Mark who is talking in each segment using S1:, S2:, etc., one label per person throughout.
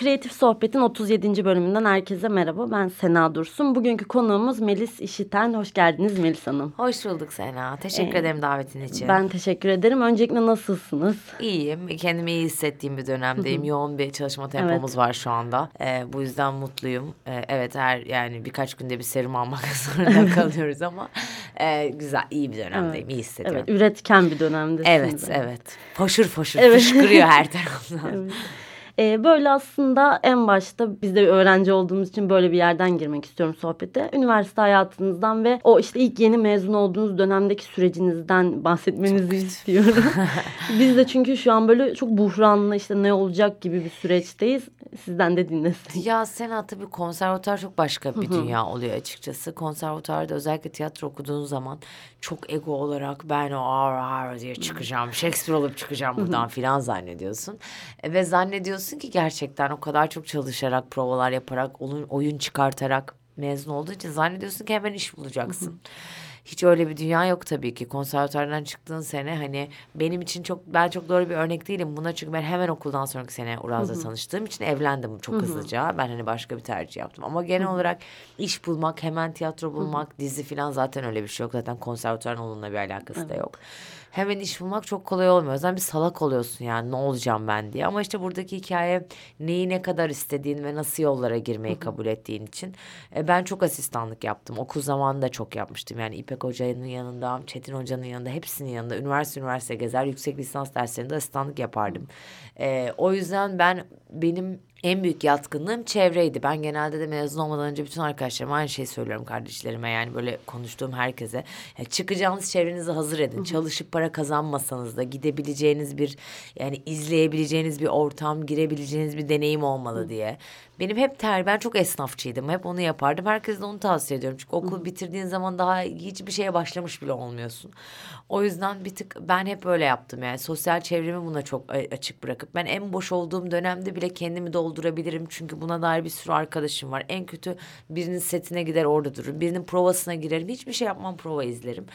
S1: Kreatif Sohbet'in 37. bölümünden herkese merhaba. Ben Sena Dursun. Bugünkü konuğumuz Melis İşiten. Hoş geldiniz Melis Hanım.
S2: Hoş bulduk Sena. Teşekkür ee, ederim davetin için.
S1: Ben teşekkür ederim. Öncelikle nasılsınız?
S2: İyiyim. Kendimi iyi hissettiğim bir dönemdeyim. Yoğun bir çalışma tempomuz evet. var şu anda. Ee, bu yüzden mutluyum. Ee, evet her yani birkaç günde bir serum almak zorunda kalıyoruz ama e, güzel iyi bir dönemdeyim. Evet. İyi hissediyorum.
S1: Evet üretken bir dönemdesiniz.
S2: Evet evet. Foşur foşur evet. fışkırıyor her taraftan. evet.
S1: Ee, böyle aslında en başta biz de öğrenci olduğumuz için böyle bir yerden girmek istiyorum sohbete. Üniversite hayatınızdan ve o işte ilk yeni mezun olduğunuz dönemdeki sürecinizden bahsetmenizi istiyorum. biz de çünkü şu an böyle çok buhranlı işte ne olacak gibi bir süreçteyiz. Sizden de dinlesin.
S2: Ya Sena tabii konservatuar çok başka bir dünya oluyor açıkçası. Konservatuarda özellikle tiyatro okuduğun zaman çok ego olarak ben o ağır ağır diye çıkacağım. Shakespeare olup çıkacağım buradan filan zannediyorsun. E, ve zannediyorsun ki gerçekten o kadar çok çalışarak, provalar yaparak, oyun, oyun çıkartarak mezun olduğu için zannediyorsun ki hemen iş bulacaksın. Hiç öyle bir dünya yok tabii ki. Konservatuardan çıktığın sene hani benim için çok ben çok doğru bir örnek değilim buna çünkü ben hemen okuldan sonraki sene Uraz'la tanıştığım için evlendim çok Hı-hı. hızlıca. Ben hani başka bir tercih yaptım ama genel Hı-hı. olarak iş bulmak, hemen tiyatro bulmak, Hı-hı. dizi falan zaten öyle bir şey yok. Zaten konservatuarın onunla bir alakası evet. da yok hemen iş bulmak çok kolay olmuyor. O yüzden bir salak oluyorsun yani ne olacağım ben diye. Ama işte buradaki hikaye neyi ne kadar istediğin ve nasıl yollara girmeyi kabul ettiğin için. E, ben çok asistanlık yaptım. Okul zamanında çok yapmıştım. Yani İpek Hoca'nın yanında, Çetin Hoca'nın yanında, hepsinin yanında. Üniversite üniversite gezer, yüksek lisans derslerinde asistanlık yapardım. E, o yüzden ben benim en büyük yatkınlığım çevreydi. Ben genelde de mezun olmadan önce bütün arkadaşlarıma aynı şeyi söylüyorum kardeşlerime. Yani böyle konuştuğum herkese. Yani çıkacağınız çevrenizi hazır edin. Hı hı. Çalışıp para kazanmasanız da gidebileceğiniz bir yani izleyebileceğiniz bir ortam, girebileceğiniz bir deneyim olmalı hı. diye. Benim hep ter, ben çok esnafçıydım. Hep onu yapardım. Herkese de onu tavsiye ediyorum. Çünkü okul bitirdiğin zaman daha hiçbir şeye başlamış bile olmuyorsun. O yüzden bir tık ben hep öyle yaptım. Yani sosyal çevremi buna çok açık bırakıp ben en boş olduğum dönemde bile kendimi doldurabilirim. Çünkü buna dair bir sürü arkadaşım var. En kötü birinin setine gider orada dururum. Birinin provasına girerim. Hiçbir şey yapmam prova izlerim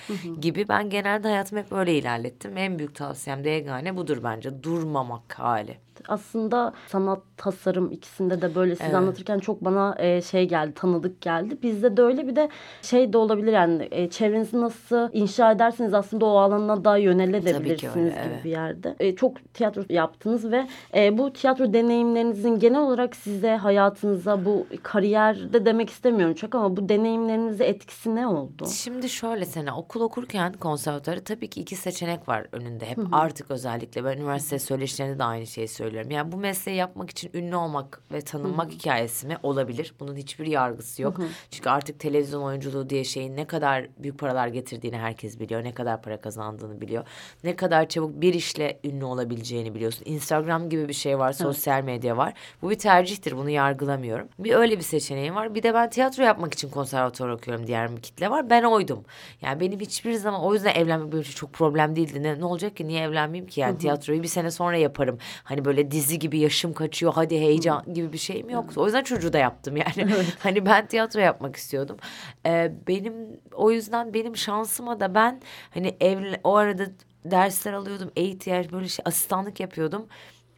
S2: gibi. Ben genelde hayatımı hep öyle ilerlettim. En büyük tavsiyem de yegane budur bence. Durmamak hali
S1: aslında sanat, tasarım ikisinde de böyle siz evet. anlatırken çok bana e, şey geldi, tanıdık geldi. Bizde de öyle bir de şey de olabilir yani e, çevrenizi nasıl inşa ederseniz aslında o alana daha yönelebilirsiniz öyle, gibi evet. bir yerde. E, çok tiyatro yaptınız ve e, bu tiyatro deneyimlerinizin genel olarak size hayatınıza bu kariyerde demek istemiyorum çok ama bu deneyimlerinize etkisi ne oldu?
S2: Şimdi şöyle sene okul okurken konservatuarı tabii ki iki seçenek var önünde. Hep artık özellikle ben üniversite söyleşilerinde de aynı şeyi söylüyorum söylüyorum. Yani bu mesleği yapmak için ünlü olmak ve tanınmak Hı-hı. hikayesi mi? Olabilir. Bunun hiçbir yargısı yok. Hı-hı. Çünkü artık televizyon oyunculuğu diye şeyin ne kadar büyük paralar getirdiğini herkes biliyor. Ne kadar para kazandığını biliyor. Ne kadar çabuk bir işle ünlü olabileceğini biliyorsun. Instagram gibi bir şey var, sosyal evet. medya var. Bu bir tercihtir. Bunu yargılamıyorum. Bir öyle bir seçeneğim var. Bir de ben tiyatro yapmak için konservatuvar okuyorum. Diğer bir kitle var. Ben oydum. Yani benim hiçbir zaman o yüzden evlenmek benim için çok problem değildi. Ne, ne olacak ki? Niye evlenmeyeyim ki? Yani Hı-hı. tiyatroyu bir sene sonra yaparım. Hani böyle dizi gibi yaşım kaçıyor hadi heyecan gibi bir şeyim yoktu. O yüzden çocuğu da yaptım yani. Evet. hani ben tiyatro yapmak istiyordum. Ee, benim o yüzden benim şansıma da ben hani ev o arada dersler alıyordum. Eğitim böyle şey asistanlık yapıyordum.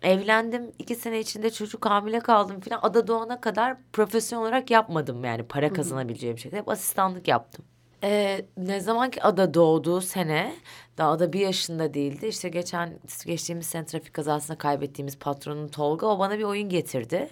S2: Evlendim iki sene içinde çocuk hamile kaldım falan. Ada doğana kadar profesyonel olarak yapmadım yani para kazanabileceğim şekilde. Hep asistanlık yaptım. Ee, ne zaman ki Ada doğduğu sene daha da bir yaşında değildi. İşte geçen geçtiğimiz sene trafik kazasında kaybettiğimiz patronun Tolga o bana bir oyun getirdi.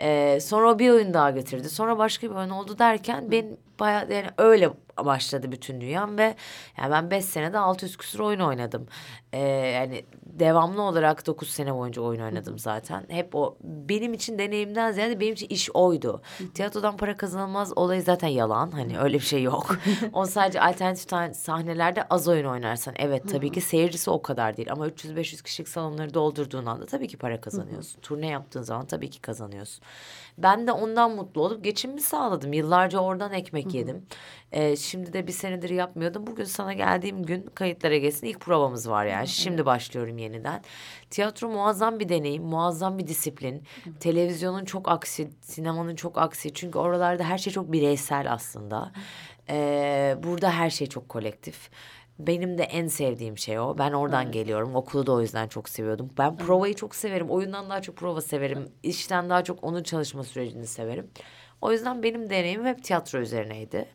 S2: Ee, sonra o bir oyun daha getirdi. Sonra başka bir oyun oldu derken ben bayağı yani öyle başladı bütün dünyam ve yani ben beş senede 600 küsur oyun oynadım. Ee, yani devamlı olarak dokuz sene boyunca oyun oynadım zaten. Hep o benim için deneyimden ziyade benim için iş oydu. Tiyatrodan para kazanılmaz olayı zaten yalan. Hani öyle bir şey yok. o sadece alternatif sahnelerde az oyun oynarsan Evet tabii ki seyircisi o kadar değil ama 300-500 kişilik salonları doldurduğun anda tabii ki para kazanıyorsun. Turne yaptığın zaman tabii ki kazanıyorsun. Ben de ondan mutlu olup geçimimi sağladım. Yıllarca oradan ekmek yedim. Ee, şimdi de bir senedir yapmıyordum. Bugün sana geldiğim gün kayıtlara geçsin ilk provamız var yani. Şimdi başlıyorum yeniden. Tiyatro muazzam bir deneyim, muazzam bir disiplin. Televizyonun çok aksi, sinemanın çok aksi. Çünkü oralarda her şey çok bireysel aslında. Ee, burada her şey çok kolektif. Benim de en sevdiğim şey o. Ben oradan geliyorum. Okulu da o yüzden çok seviyordum. Ben provayı çok severim. Oyundan daha çok prova severim. İşten daha çok onun çalışma sürecini severim. O yüzden benim deneyimim hep tiyatro üzerineydi.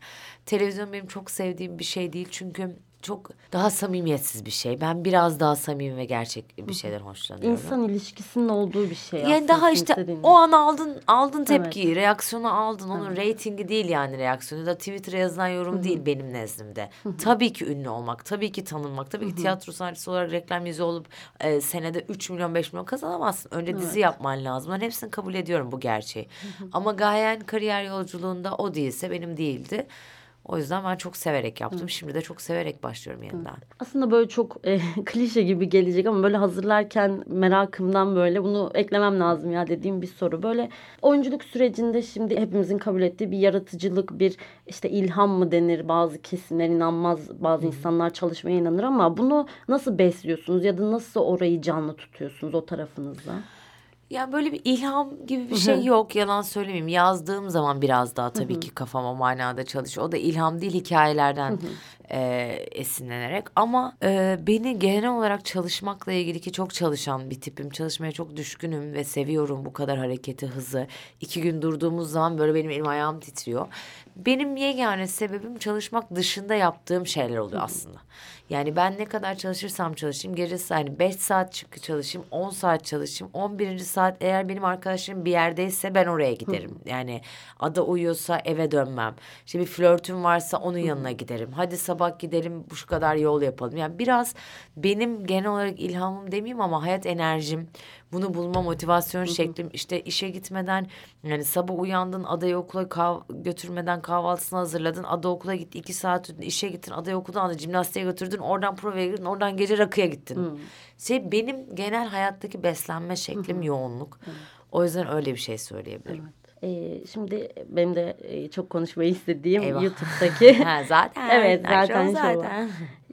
S2: Televizyon benim çok sevdiğim bir şey değil çünkü çok daha samimiyetsiz bir şey. Ben biraz daha samimi ve gerçek bir şeyden hoşlanıyorum.
S1: İnsan ilişkisinin olduğu bir şey
S2: Yani daha işte o an aldın aldın tepkiyi, reaksiyonu aldın. Onun reytingi değil yani reaksiyonu da Twitter'a yazılan yorum değil benim nezdimde. tabii ki ünlü olmak, tabii ki tanınmak, tabii ki tiyatro sanatçısı olarak reklam yüzü olup e, senede 3 milyon 5 milyon kazanamazsın. Önce dizi yapman lazım. Ben hepsini kabul ediyorum bu gerçeği. Ama gayen kariyer yolculuğunda o değilse benim değildi. O yüzden ben çok severek yaptım. Şimdi de çok severek başlıyorum yeniden.
S1: Aslında böyle çok e, klişe gibi gelecek ama böyle hazırlarken merakımdan böyle bunu eklemem lazım ya dediğim bir soru. Böyle oyunculuk sürecinde şimdi hepimizin kabul ettiği bir yaratıcılık, bir işte ilham mı denir? Bazı kesimler inanmaz, bazı insanlar çalışmaya inanır ama bunu nasıl besliyorsunuz ya da nasıl orayı canlı tutuyorsunuz o tarafınızda?
S2: Yani böyle bir ilham gibi bir şey yok yalan söylemeyeyim. Yazdığım zaman biraz daha tabii ki kafama manada çalışıyor. O da ilham değil hikayelerden e, esinlenerek. Ama e, beni genel olarak çalışmakla ilgili ki çok çalışan bir tipim. Çalışmaya çok düşkünüm ve seviyorum bu kadar hareketi, hızı. İki gün durduğumuz zaman böyle benim elim ayağım titriyor. Benim yegane sebebim çalışmak dışında yaptığım şeyler oluyor aslında. Yani ben ne kadar çalışırsam çalışayım gecesi hani 5 saat çıkı çalışayım 10 saat çalışayım 11. saat eğer benim arkadaşlarım bir yerdeyse ben oraya giderim. Yani ada uyuyorsa eve dönmem. İşte bir flörtüm varsa onun yanına giderim. Hadi sabah gidelim bu şu kadar yol yapalım. Yani biraz benim genel olarak ilhamım demeyeyim ama hayat enerjim bunu bulma motivasyon şeklim işte işe gitmeden yani sabah uyandın adayı okula kah- götürmeden kahvaltısını hazırladın ada okula gitti iki saat işe gittin adayı okuldan da jimnastiğe götürdün oradan provaya girdin oradan gece rakıya gittin. Şey benim genel hayattaki beslenme şeklim yoğunluk. O yüzden öyle bir şey söyleyebilirim.
S1: Ee, şimdi benim de çok konuşmayı istediğim
S2: Eyvah.
S1: YouTube'daki
S2: Ha, zaten.
S1: Evet zaten şu var.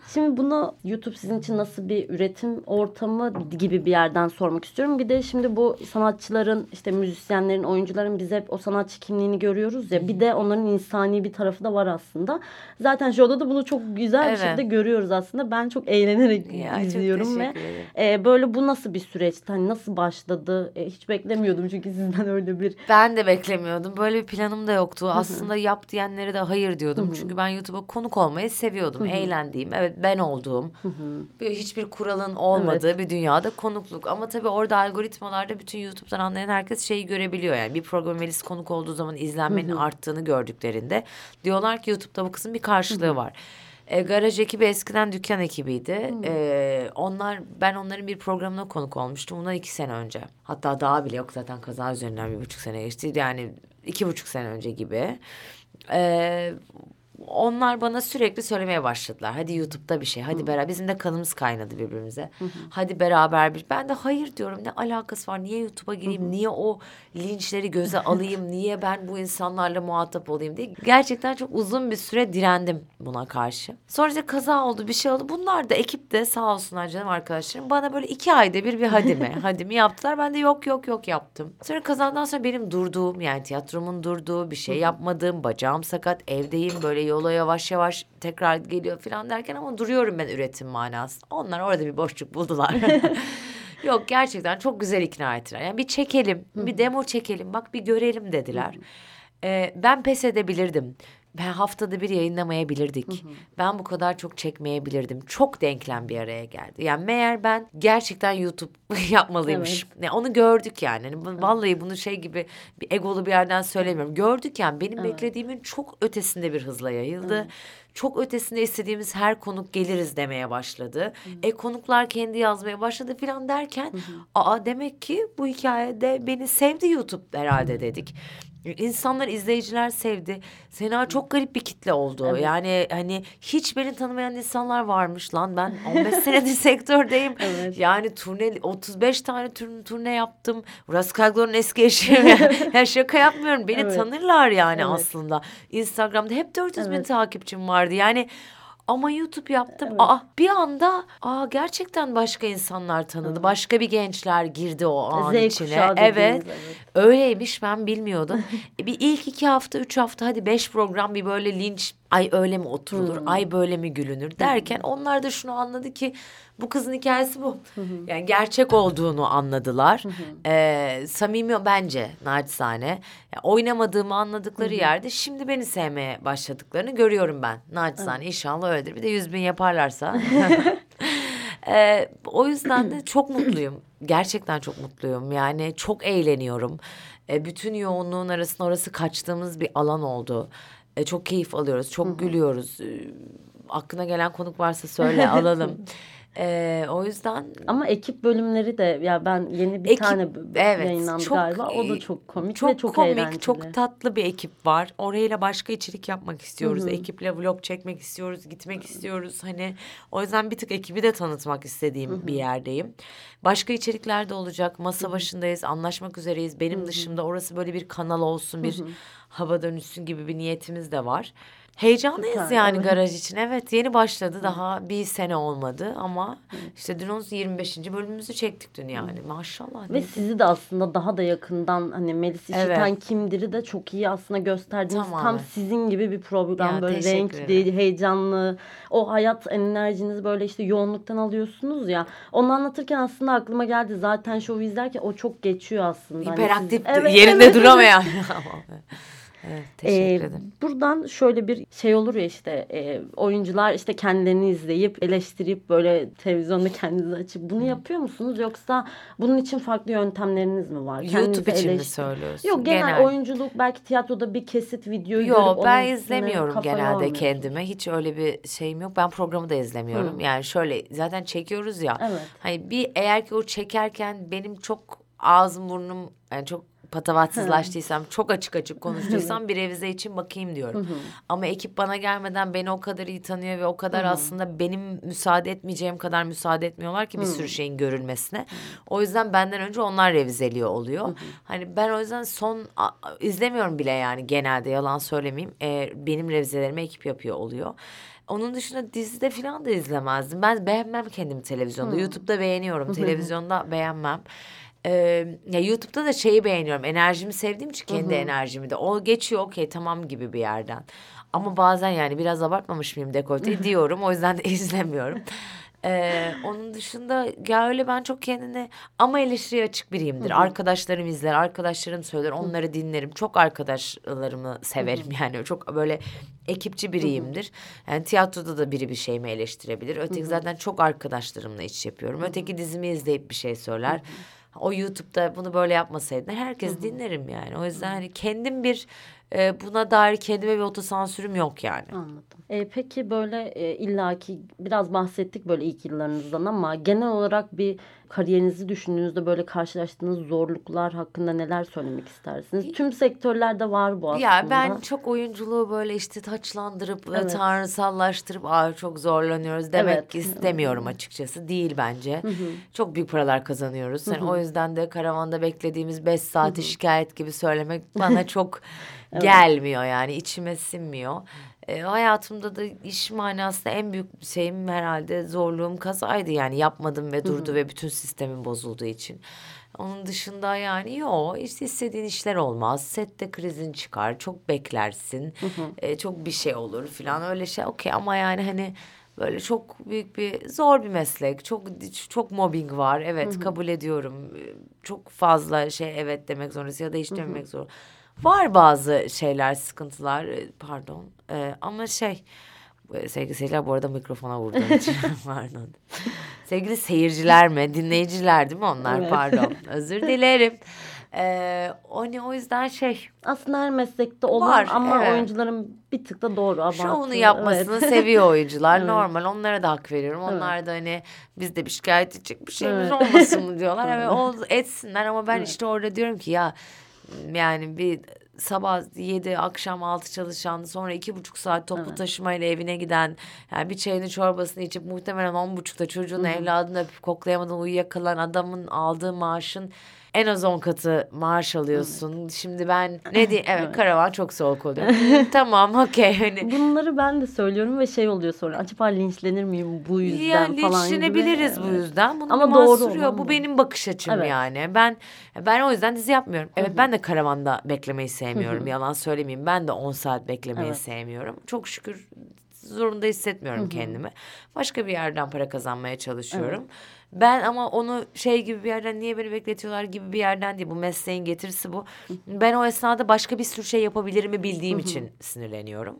S1: Şimdi bunu YouTube sizin için nasıl bir üretim ortamı gibi bir yerden sormak istiyorum. Bir de şimdi bu sanatçıların işte müzisyenlerin, oyuncuların biz hep o sanatçı kimliğini görüyoruz ya. Bir de onların insani bir tarafı da var aslında. Zaten şurada da bunu çok güzel
S2: Evet.
S1: bir şekilde görüyoruz aslında. Ben çok eğlenerek
S2: Ya,
S1: izliyorum ve e, böyle bu nasıl bir süreçti? Hani nasıl başladı? E, hiç beklemiyordum çünkü sizden öyle bir
S2: Ben de beklemiyordum. Böyle bir planım da yoktu. Aslında yap diyenlere de hayır diyordum. Çünkü ben YouTube'a konuk olmayı seviyordum. Eğlendiğim, evet ben olduğum, bir, hiçbir kuralın olmadığı bir dünyada konukluk. Ama tabii orada algoritmalarda bütün YouTube'dan anlayan herkes şeyi görebiliyor. Yani bir programmerist konuk olduğu zaman izlenmenin arttığını gördüklerinde diyorlar ki YouTube'da bu kızın bir karşılığı var. E, garaj ekibi eskiden dükkan ekibiydi. E, onlar ben onların bir programına konuk olmuştum. Bundan iki sene önce. Hatta daha bile yok zaten kaza üzerinden bir buçuk sene geçti. Yani iki buçuk sene önce gibi. E, onlar bana sürekli söylemeye başladılar. Hadi YouTube'da bir şey. Hadi beraber. Bizim de kanımız kaynadı birbirimize. Hadi beraber bir. Ben de hayır diyorum. Ne alakası var? Niye YouTube'a gireyim? Niye o linçleri göze alayım? Niye ben bu insanlarla muhatap olayım diye. Gerçekten çok uzun bir süre direndim buna karşı. Sonra işte kaza oldu bir şey oldu. Bunlar da ekipte sağ olsunlar canım arkadaşlarım. Bana böyle iki ayda bir bir hadi mi? hadi mi yaptılar. Ben de yok yok yok yaptım. Sonra kazadan sonra benim durduğum yani tiyatromun durduğu bir şey yapmadığım bacağım sakat evdeyim böyle yola yavaş yavaş tekrar geliyor falan derken ama duruyorum ben üretim manasında. Onlar orada bir boşluk buldular. Yok gerçekten çok güzel ikna ettiler. Yani bir çekelim, bir demo çekelim, bak bir görelim dediler. Ee, ben pes edebilirdim. Ben haftada bir yayınlamayabilirdik. Ben bu kadar çok çekmeyebilirdim. Çok denklem bir araya geldi. Yani meğer ben gerçekten YouTube yapmalıymış. Yani onu gördük yani. Hani bu- vallahi bunu şey gibi bir egolu bir yerden söylemiyorum. Gördük yani benim beklediğimin çok ötesinde bir hızla yayıldı. Çok ötesinde istediğimiz her konuk geliriz demeye başladı. E konuklar kendi yazmaya başladı falan derken aa demek ki bu hikayede beni sevdi YouTube herhalde dedik. İnsanlar, izleyiciler sevdi. Sena çok garip bir kitle oldu. Yani hani hiç beni tanımayan insanlar varmış lan. Ben 15 senedir sektördeyim.
S1: Evet.
S2: Yani turne 35 tane turne, turne yaptım. Kaygılar'ın eski eşiyim. Yani. yani şaka yapmıyorum. Beni
S1: Evet.
S2: tanırlar yani
S1: Evet.
S2: aslında. Instagram'da hep 400 bin
S1: Evet.
S2: takipçim vardı. Yani ama YouTube yaptım. Aa bir anda aa gerçekten başka insanlar tanıdı. Başka bir gençler girdi o an
S1: Z
S2: içine. Evet.
S1: evet.
S2: Öyleymiş ben bilmiyordum. E, bir ilk iki hafta, üç hafta hadi beş program bir böyle linç ay öyle mi oturulur, ay böyle mi gülünür derken onlar da şunu anladı ki bu kızın hikayesi bu. Yani gerçek olduğunu anladılar. Ee, samimi bence naçizane. Yani oynamadığımı anladıkları yerde şimdi beni sevmeye başladıklarını görüyorum ben. Naçizane inşallah öyledir. Bir de yüz bin yaparlarsa. Ee, o yüzden de çok mutluyum. Gerçekten çok mutluyum. Yani çok eğleniyorum. Ee, bütün yoğunluğun arasında orası kaçtığımız bir alan oldu. Ee, çok keyif alıyoruz. Çok gülüyoruz. Ee, aklına gelen konuk varsa söyle alalım. Ee, o yüzden
S1: Ama ekip bölümleri de ya ben yeni bir
S2: Ekip,
S1: tane
S2: evet,
S1: yayınlandı
S2: çok,
S1: galiba. O da
S2: e,
S1: çok komik
S2: çok
S1: ve çok
S2: komik,
S1: eğlenceli.
S2: çok tatlı bir ekip var. Orayla başka içerik yapmak istiyoruz. Ekiple vlog çekmek istiyoruz, gitmek istiyoruz. Hani o yüzden bir tık ekibi de tanıtmak istediğim bir yerdeyim. Başka içerikler de olacak. Masa başındayız, anlaşmak üzereyiz. Benim dışımda orası böyle bir kanal olsun, bir hava dönüşsün gibi bir niyetimiz de var. Heyecanlıyız
S1: Süper,
S2: yani
S1: evet.
S2: garaj için. Evet yeni başladı daha bir sene olmadı ama işte dün 25. bölümümüzü çektik dün yani. Maşallah.
S1: Ve
S2: ne
S1: sizi de aslında daha da yakından hani Melis İşiten
S2: Evet.
S1: kimdir'i de çok iyi aslında gösterdiğiniz
S2: Tamamen.
S1: tam sizin gibi bir program
S2: Ya,
S1: böyle renkli, heyecanlı. O hayat enerjinizi böyle işte yoğunluktan alıyorsunuz ya. Onu anlatırken aslında aklıma geldi zaten şovu izlerken o çok geçiyor aslında. Hani siz-
S2: Hiperaktif
S1: Evet,
S2: yerinde
S1: evet.
S2: duramayan. evet teşekkür
S1: Ee,
S2: ederim.
S1: Buradan şöyle bir şey olur ya işte e, oyuncular işte kendilerini izleyip eleştirip böyle televizyonda kendinizi açıp bunu yapıyor musunuz yoksa bunun için farklı yöntemleriniz mi var?
S2: YouTube için mi
S1: eleştir-
S2: söylüyorsun?
S1: Yok genel, oyunculuk belki tiyatroda bir kesit videoyu görüp
S2: Yok ben izlemiyorum genelde kendime. Hiç öyle bir şeyim yok. Ben programı da izlemiyorum. Yani şöyle zaten çekiyoruz ya.
S1: Evet.
S2: Hani bir eğer ki o çekerken benim çok ağzım burnum yani çok patavatsızlaştıysam, çok açık açık konuştuysam bir revize için bakayım diyorum. Ama ekip bana gelmeden beni o kadar iyi tanıyor ve o kadar aslında benim müsaade etmeyeceğim kadar müsaade etmiyorlar ki bir sürü şeyin görülmesine. O yüzden benden önce onlar revizeliyor oluyor. Hani ben o yüzden son izlemiyorum bile yani genelde yalan söylemeyeyim. Ee, benim revizelerimi ekip yapıyor oluyor. Onun dışında dizide falan da izlemezdim. Ben beğenmem kendimi televizyonda. YouTube'da beğeniyorum. Televizyonda beğenmem. Ee, ya YouTube'da da şeyi beğeniyorum. Enerjimi sevdiğim için kendi enerjimi de. O geçiyor okey tamam gibi bir yerden. Ama bazen yani biraz abartmamış mıyım dekolteyi diyorum. O yüzden de izlemiyorum. Ee, onun dışında ya öyle ben çok kendine ama eleştiriye açık biriyimdir. Arkadaşlarım izler, arkadaşlarım söyler, onları dinlerim. Çok arkadaşlarımı severim yani. Çok böyle ekipçi biriyimdir. Yani tiyatroda da biri bir şeyimi eleştirebilir. Öteki zaten çok arkadaşlarımla iş yapıyorum. Öteki dizimi izleyip bir şey söyler. O YouTube'da bunu böyle yapmasaydın. Herkes dinlerim yani. O yüzden hani kendim bir e, buna dair kendime bir otosansürüm yok yani.
S1: Anladım. E, peki böyle e, illaki biraz bahsettik böyle ilk yıllarınızdan ama genel olarak bir kariyerinizi düşündüğünüzde böyle karşılaştığınız zorluklar hakkında neler söylemek istersiniz? Tüm sektörlerde var bu aslında.
S2: Ya ben çok oyunculuğu böyle işte taçlandırıp ve
S1: Evet.
S2: tanrısallaştırıp Aa, çok zorlanıyoruz demek
S1: Evet.
S2: istemiyorum açıkçası. Değil bence. Çok büyük paralar kazanıyoruz. Yani o yüzden de karavanda beklediğimiz beş saati şikayet gibi söylemek bana çok gelmiyor yani içime sinmiyor. E, hayatımda da iş manasında en büyük şeyim herhalde zorluğum kazaydı yani yapmadım ve durdu ve bütün sistemin bozulduğu için. Onun dışında yani yok işte istediğin işler olmaz. Sette krizin çıkar. Çok beklersin. e, çok bir şey olur falan öyle şey. Okey ama yani hani böyle çok büyük bir zor bir meslek. Çok çok mobbing var. Evet kabul ediyorum. Çok fazla şey evet demek zorundasın ya da hiç dememek zor. Var bazı şeyler sıkıntılar e, pardon. E, ama şey e, Sevgili seyirciler bu arada mikrofona vurduğum için pardon. Sevgili seyirciler mi? Dinleyiciler değil mi onlar?
S1: Evet.
S2: Pardon. Özür dilerim. Ee, o, ne- o yüzden şey
S1: Aslında her meslekte olan
S2: Var,
S1: ama
S2: evet.
S1: oyuncuların bir tık da doğru abartı.
S2: şovunu yapmasını
S1: Evet.
S2: seviyor oyuncular.
S1: Evet.
S2: Normal onlara da hak veriyorum. Onlar da hani biz de bir şikayet edecek bir şeyimiz
S1: Evet.
S2: olmasın mı diyorlar. Evet ol, etsinler ama ben işte orada diyorum ki ya yani bir sabah 7 akşam 6 çalışan sonra iki buçuk saat toplu taşımayla evine giden yani bir çayını çorbasını içip muhtemelen on buçukta çocuğunu evladını öpüp koklayamadan uyuyakalan adamın aldığı maaşın en az on katı maaş alıyorsun. Şimdi ben ne diyeyim? Evet, karavan çok soğuk oluyor. Tamam okey hani.
S1: Bunları ben de söylüyorum ve şey oluyor sonra acaba linçlenir miyim bu yüzden
S2: Ya
S1: falan gibi.
S2: linçlenebiliriz bu
S1: Evet.
S2: yüzden. Bunun
S1: Ama doğru olan
S2: Bu
S1: bu.
S2: benim bakış açım
S1: Evet.
S2: yani. Ben ben o yüzden dizi yapmıyorum. Evet ben de karavanda beklemeyi sevmiyorum. sevmiyorum. Yalan söylemeyeyim. Ben de 10 saat beklemeyi
S1: Evet.
S2: sevmiyorum. Çok şükür zorunda hissetmiyorum kendimi. Başka bir yerden para kazanmaya çalışıyorum. Ben ama onu şey gibi bir yerden niye beni bekletiyorlar gibi bir yerden değil. Bu mesleğin getirisi bu. Ben o esnada başka bir sürü şey yapabilirimi bildiğim için sinirleniyorum.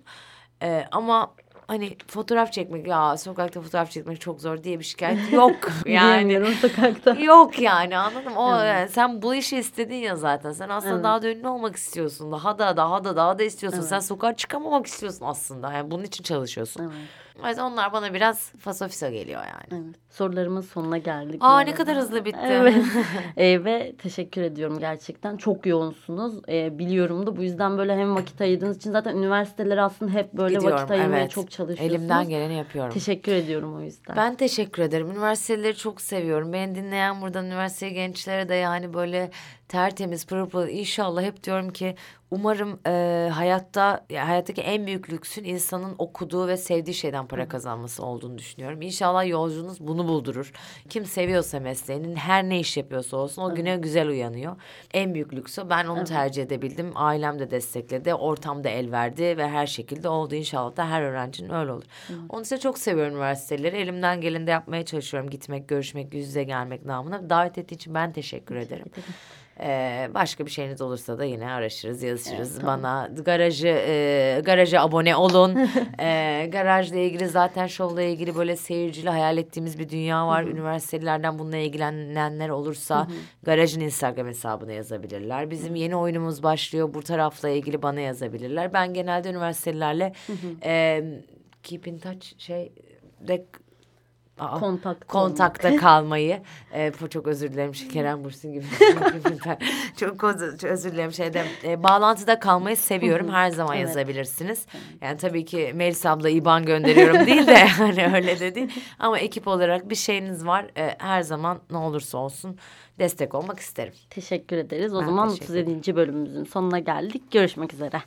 S2: Ee, ama hani fotoğraf çekmek ya sokakta fotoğraf çekmek çok zor diye bir şikayet yok. yani
S1: sokakta.
S2: Yok yani anladım. O yani sen bu işi istedin ya zaten. Sen aslında
S1: Evet.
S2: daha da ünlü olmak istiyorsun. Daha da daha da daha da istiyorsun. Sen sokağa çıkamamak istiyorsun aslında. Yani bunun için çalışıyorsun.
S1: Evet.
S2: O yüzden onlar bana biraz fasofiso geliyor yani.
S1: Evet. Sorularımın sonuna geldik.
S2: Aa ne kadar hızlı bitti.
S1: Evet. Ee, ve teşekkür ediyorum gerçekten. Çok yoğunsunuz. Ee, biliyorum da bu yüzden böyle hem vakit ayırdığınız için zaten üniversitelere aslında hep böyle
S2: Gidiyorum,
S1: vakit ayırmaya
S2: evet.
S1: çok çalışıyorsunuz.
S2: Elimden geleni yapıyorum.
S1: Teşekkür ediyorum o yüzden.
S2: Ben teşekkür ederim. Üniversiteleri çok seviyorum. Beni dinleyen buradan üniversite gençlere de yani böyle tertemiz, pırıl pırıl inşallah hep diyorum ki umarım e, hayatta ya hayattaki en büyük lüksün insanın okuduğu ve sevdiği şeyden para kazanması olduğunu düşünüyorum. İnşallah yolcunuz bunu buldurur. Kim seviyorsa mesleğinin her ne iş yapıyorsa olsun o güne güzel uyanıyor. En büyük lüksü ben onu tercih edebildim. Ailem de destekledi. Ortam da el verdi ve her şekilde oldu. İnşallah da her öğrencinin öyle olur. Onun için çok seviyorum üniversiteleri. Elimden geleni yapmaya çalışıyorum. Gitmek, görüşmek, yüz yüze gelmek namına. Davet ettiği için ben teşekkür ederim. Ee, başka bir şeyiniz olursa da yine araşırız, yazışırız. Bana garajı e, garaja abone olun. ee, garajla ilgili zaten şovla ilgili böyle seyircili hayal ettiğimiz bir dünya var. Üniversitelerden bununla ilgilenenler olursa garajın Instagram hesabına yazabilirler. Bizim yeni oyunumuz başlıyor. Bu tarafla ilgili bana yazabilirler. Ben genelde üniversitelerle e, keep in touch şey de Aa,
S1: Kontakta
S2: kontakta kalmayı e, çok özür dilerim Kerem Bursin gibi çok, öz- çok özür dilerim şeyde e, bağlantıda kalmayı seviyorum her zaman
S1: Evet.
S2: yazabilirsiniz yani tabii ki Melis abla İban gönderiyorum değil de hani öyle de değil ama ekip olarak bir şeyiniz var E, her zaman ne olursa olsun destek olmak isterim.
S1: Teşekkür ederiz. O
S2: Ben
S1: zaman
S2: teşekkür
S1: 37. bölümümüzün sonuna geldik. Görüşmek üzere.